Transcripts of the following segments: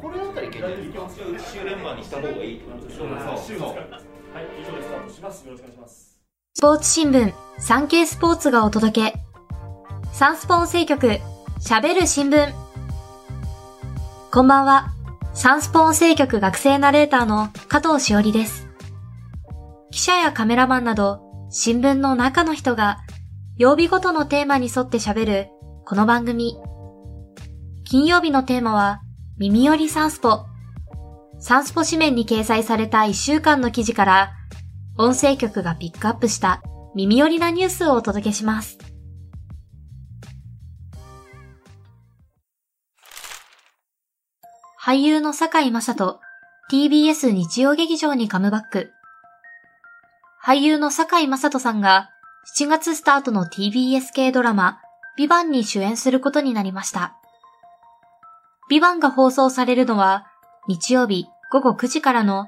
これだったらいけないです週連番にした方がいいってことでしょ週ですかはい以上でスタートしますよ。ろしくお願いしますスポーツ新聞、サンケイスポーツがお届け。サンスポ音声局、喋る新聞。こんばんは。サンスポ音声局学生ナレーターの加藤しおりです。記者やカメラマンなど、新聞の中の人が、曜日ごとのテーマに沿って喋る、この番組。金曜日のテーマは、耳寄りサンスポ。サンスポ紙面に掲載された1週間の記事から、音声局がピックアップした耳寄りなニュースをお届けします。俳優の坂井正人、TBS 日曜劇場にカムバック。俳優の坂井正人さんが7月スタートの TBS 系ドラマ、ビバンに主演することになりました。ビバンが放送されるのは日曜日午後9時からの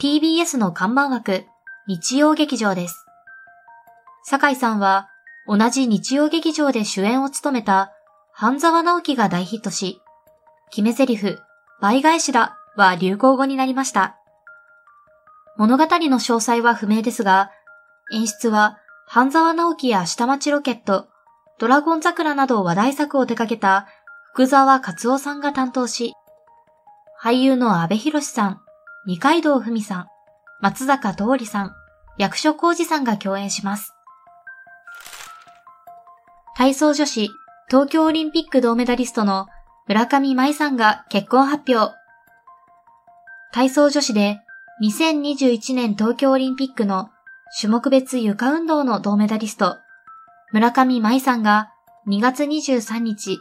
TBS の看板枠日曜劇場です。酒井さんは同じ日曜劇場で主演を務めた半沢直樹が大ヒットし、決め台詞、倍返しだは流行語になりました。物語の詳細は不明ですが、演出は半沢直樹や下町ロケット、ドラゴン桜など話題作を手掛けた福沢克夫さんが担当し、俳優の阿部寛さん、二階堂ふみさん、松坂桃李さん、役所広司さんが共演します。体操女子、東京オリンピック銅メダリストの村上舞さんが結婚発表。体操女子で2021年東京オリンピックの種目別床運動の銅メダリスト、村上舞さんが2月23日、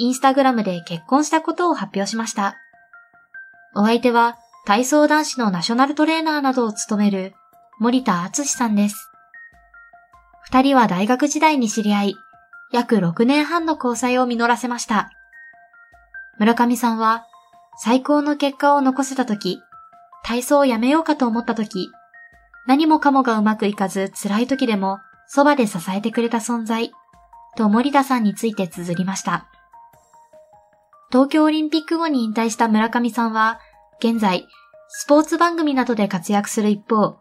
インスタグラムで結婚したことを発表しました。お相手は体操男子のナショナルトレーナーなどを務める森田敦さんです。二人は大学時代に知り合い、約6年半の交際を実らせました。村上さんは、最高の結果を残せた時、体操をやめようかと思った時、何もかもがうまくいかず辛い時でも、そばで支えてくれた存在、と森田さんについて綴りました。東京オリンピック後に引退した村上さんは、現在、スポーツ番組などで活躍する一方、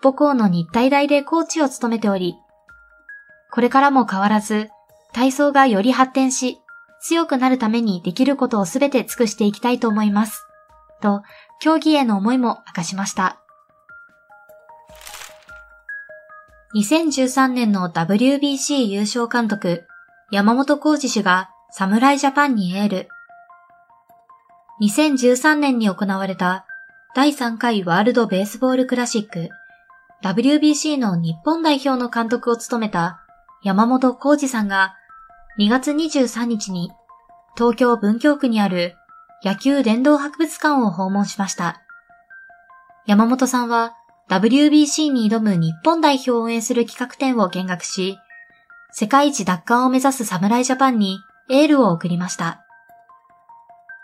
母校の日体大でコーチを務めており、これからも変わらず、体操がより発展し、強くなるためにできることをすべて尽くしていきたいと思います。と、競技への思いも明かしました。2013年の WBC 優勝監督、山本浩二氏が侍ジャパンにエール。2013年に行われた第3回ワールドベースボールクラシック WBC の日本代表の監督を務めた山本浩二さんが2月23日に東京文京区にある野球殿堂博物館を訪問しました。山本さんは WBC に挑む日本代表を応援する企画展を見学し、世界一奪還を目指す侍ジャパンにエールを送りました。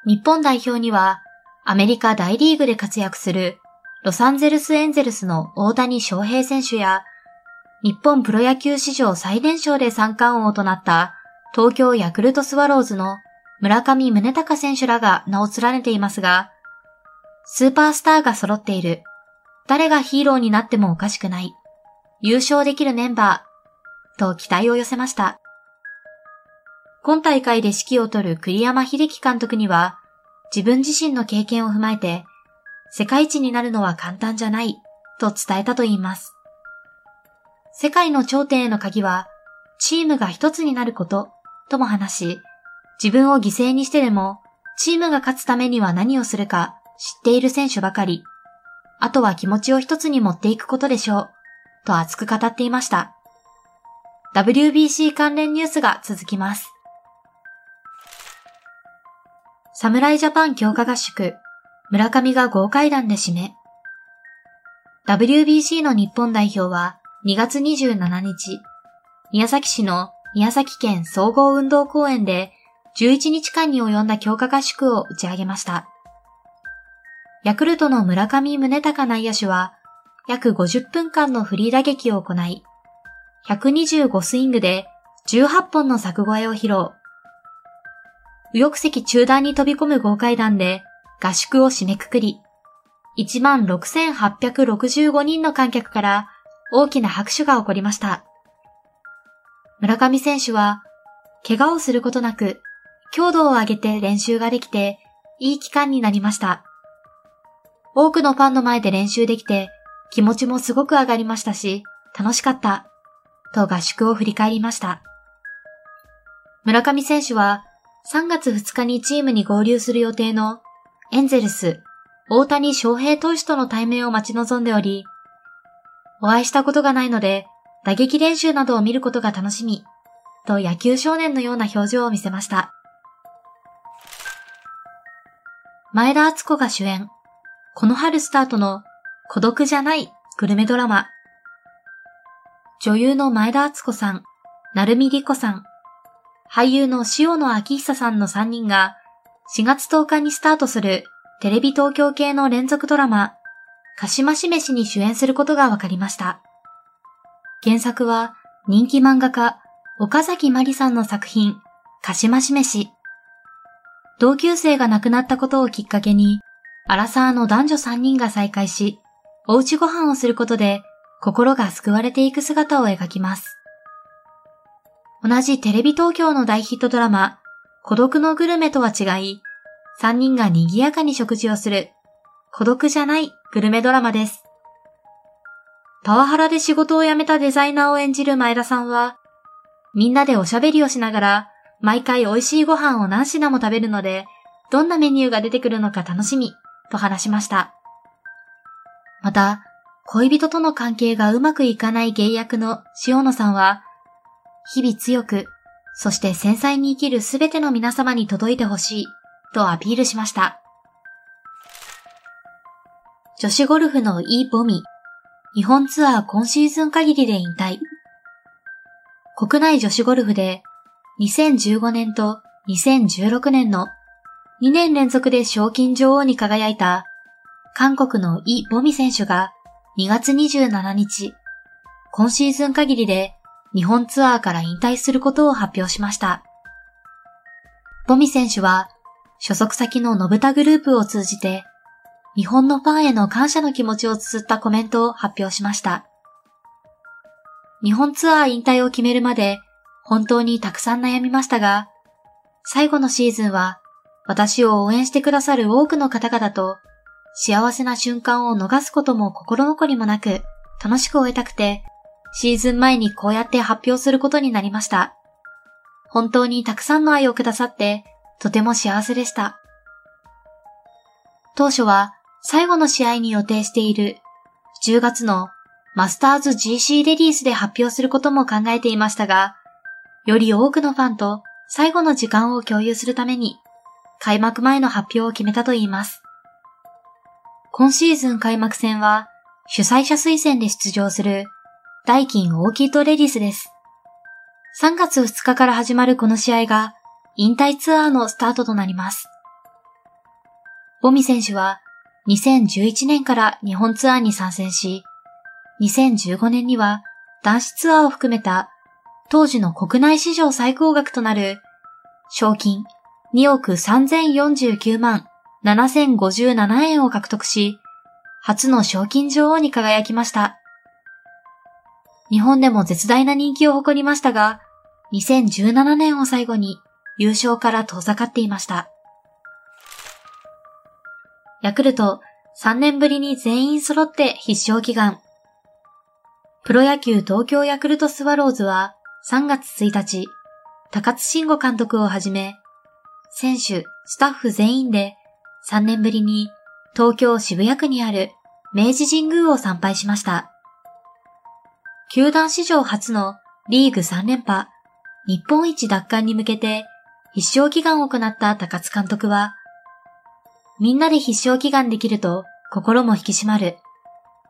日本代表にはアメリカ大リーグで活躍するロサンゼルスエンゼルスの大谷翔平選手や日本プロ野球史上最年少で三冠王となった東京ヤクルトスワローズの村上宗隆選手らが名を連ねていますが、スーパースターが揃っている。誰がヒーローになってもおかしくない。優勝できるメンバー。と期待を寄せました。今大会で指揮を執る栗山秀樹監督には、自分自身の経験を踏まえて、世界一になるのは簡単じゃない、と伝えたといいます。世界の頂点への鍵は、チームが一つになること、とも話し、自分を犠牲にしてでも、チームが勝つためには何をするか知っている選手ばかり。あとは気持ちを一つに持っていくことでしょう。と熱く語っていました。WBC 関連ニュースが続きます。侍ジャパン強化合宿、村上が豪快弾で締め。WBC の日本代表は2月27日、宮崎市の宮崎県総合運動公園で11日間に及んだ強化合宿を打ち上げました。ヤクルトの村上宗隆内野手は約50分間のフリー打撃を行い、125スイングで18本の柵越えを披露。右翼席中段に飛び込む豪快弾で合宿を締めくくり、16,865人の観客から大きな拍手が起こりました。村上選手は、怪我をすることなく、強度を上げて練習ができて、いい期間になりました。多くのファンの前で練習できて、気持ちもすごく上がりましたし、楽しかった、と合宿を振り返りました。村上選手は、3月2日にチームに合流する予定のエンゼルス、大谷翔平投手との対面を待ち望んでおり、お会いしたことがないので、打撃練習などを見ることが楽しみ、と野球少年のような表情を見せました。前田敦子が主演、この春スタートの孤独じゃないグルメドラマ。女優の前田敦子さん、成海里子さん、俳優の塩野明久さんの3人が4月10日にスタートするテレビ東京系の連続ドラマ、鹿島しめしに主演することが分かりました。原作は人気漫画家、岡崎まりさんの作品、鹿島しめし。同級生が亡くなったことをきっかけに、アラサーの男女3人が再会し、おうちご飯をすることで心が救われていく姿を描きます。同じテレビ東京の大ヒットドラマ、孤独のグルメとは違い、3人が賑やかに食事をする、孤独じゃないグルメドラマです。パワハラで仕事を辞めたデザイナーを演じる前田さんは、みんなでおしゃべりをしながら、毎回美味しいご飯を何品も食べるので、どんなメニューが出てくるのか楽しみ、と話しました。また、恋人との関係がうまくいかない芸役の塩野さんは、日々強く、そして繊細に生きるすべての皆様に届いてほしい、とアピールしました。女子ゴルフのイ・ボミ、日本ツアー今シーズン限りで引退。国内女子ゴルフで2015年と2016年の2年連続で賞金女王に輝いた韓国のイ・ボミ選手が2月27日、今シーズン限りで日本ツアーから引退することを発表しました。ボミ選手は所属先のノブタグループを通じて日本のファンへの感謝の気持ちを綴ったコメントを発表しました。日本ツアー引退を決めるまで本当にたくさん悩みましたが、最後のシーズンは私を応援してくださる多くの方々と幸せな瞬間を逃すことも心残りもなく楽しく終えたくて、シーズン前にこうやって発表することになりました。本当にたくさんの愛をくださってとても幸せでした。当初は最後の試合に予定している10月のマスターズ GC レディースで発表することも考えていましたが、より多くのファンと最後の時間を共有するために、開幕前の発表を決めたといいます。今シーズン開幕戦は、主催者推薦で出場する、ダイキンオーキッドレディスです。3月2日から始まるこの試合が、引退ツアーのスタートとなります。ボミ選手は、2011年から日本ツアーに参戦し、2015年には男子ツアーを含めた当時の国内史上最高額となる賞金2億3049万7057円を獲得し、初の賞金女王に輝きました。日本でも絶大な人気を誇りましたが、2017年を最後に優勝から遠ざかっていました。ヤクルト3年ぶりに全員揃って必勝祈願。プロ野球東京ヤクルトスワローズは3月1日、高津慎吾監督をはじめ、選手、スタッフ全員で3年ぶりに東京渋谷区にある明治神宮を参拝しました。球団史上初のリーグ3連覇、日本一奪還に向けて必勝祈願を行った高津監督は、みんなで必勝祈願できると心も引き締まる。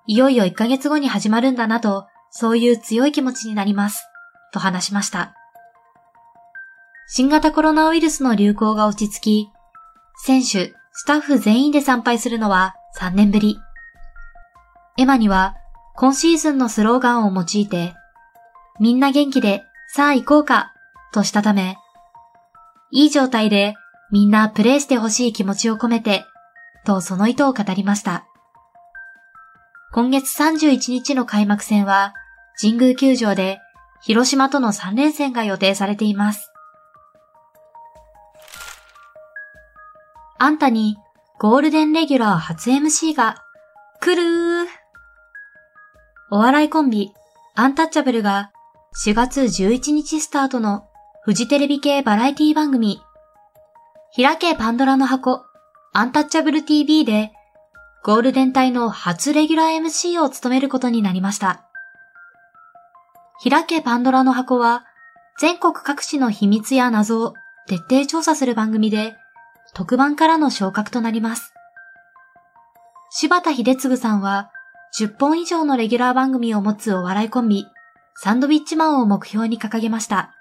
いよいよ1ヶ月後に始まるんだなと、そういう強い気持ちになります。と話しました。新型コロナウイルスの流行が落ち着き、選手、スタッフ全員で参拝するのは3年ぶり。エマには今シーズンのスローガンを用いて、みんな元気でさあ行こうか、としたため、いい状態でみんなプレイしてほしい気持ちを込めて、とその意図を語りました。今月31日の開幕戦は、神宮球場で広島との3連戦が予定されています。あんたにゴールデンレギュラー初 MC が来るーお笑いコンビアンタッチャブルが4月11日スタートのフジテレビ系バラエティ番組開けパンドラの箱アンタッチャブル TV でゴールデン帯の初レギュラー MC を務めることになりました。開けパンドラの箱は全国各地の秘密や謎を徹底調査する番組で特番からの昇格となります。柴田秀嗣さんは10本以上のレギュラー番組を持つお笑いコンビ、サンドウィッチマンを目標に掲げました。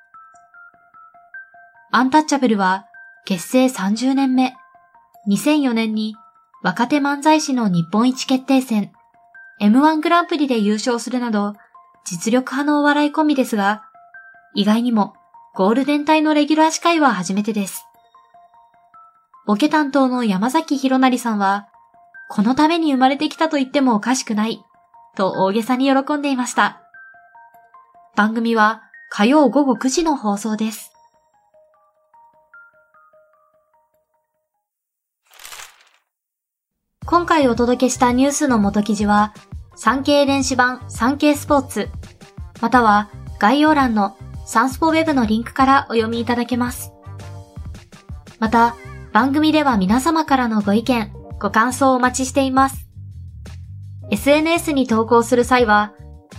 アンタッチャブルは結成30年目、2004年に若手漫才師の日本一決定戦、M1 グランプリで優勝するなど、実力派のお笑いコンビですが、意外にもゴールデン帯のレギュラー司会は初めてです。ボケ担当の山崎博成さんは、このために生まれてきたと言ってもおかしくない、と大げさに喜んでいました。番組は火曜午後9時の放送です。今回お届けしたニュースの元記事は、産経電子版産経スポーツ、または概要欄のサンスポウェブのリンクからお読みいただけます。また、番組では皆様からのご意見、ご感想をお待ちしています。SNS に投稿する際は、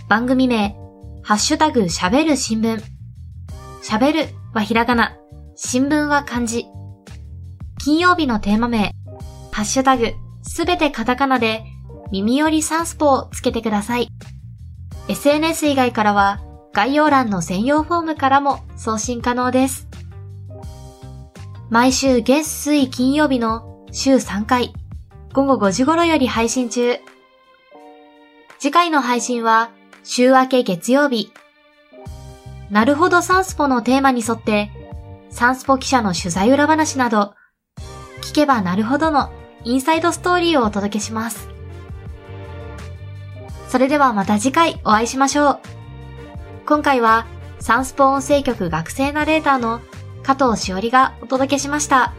番組名、ハッシュタグ喋る新聞。喋るはひらがな、新聞は漢字。金曜日のテーマ名、ハッシュタグすべてカタカナで耳よりサンスポをつけてください。SNS 以外からは概要欄の専用フォームからも送信可能です。毎週月水金曜日の週3回、午後5時頃より配信中。次回の配信は週明け月曜日。なるほどサンスポのテーマに沿って、サンスポ記者の取材裏話など、聞けばなるほどのインサイドストーリーをお届けします。それではまた次回お会いしましょう。今回はサンスポ音声局学生ナレーターの加藤しおりがお届けしました。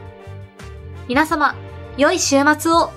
皆様、良い週末を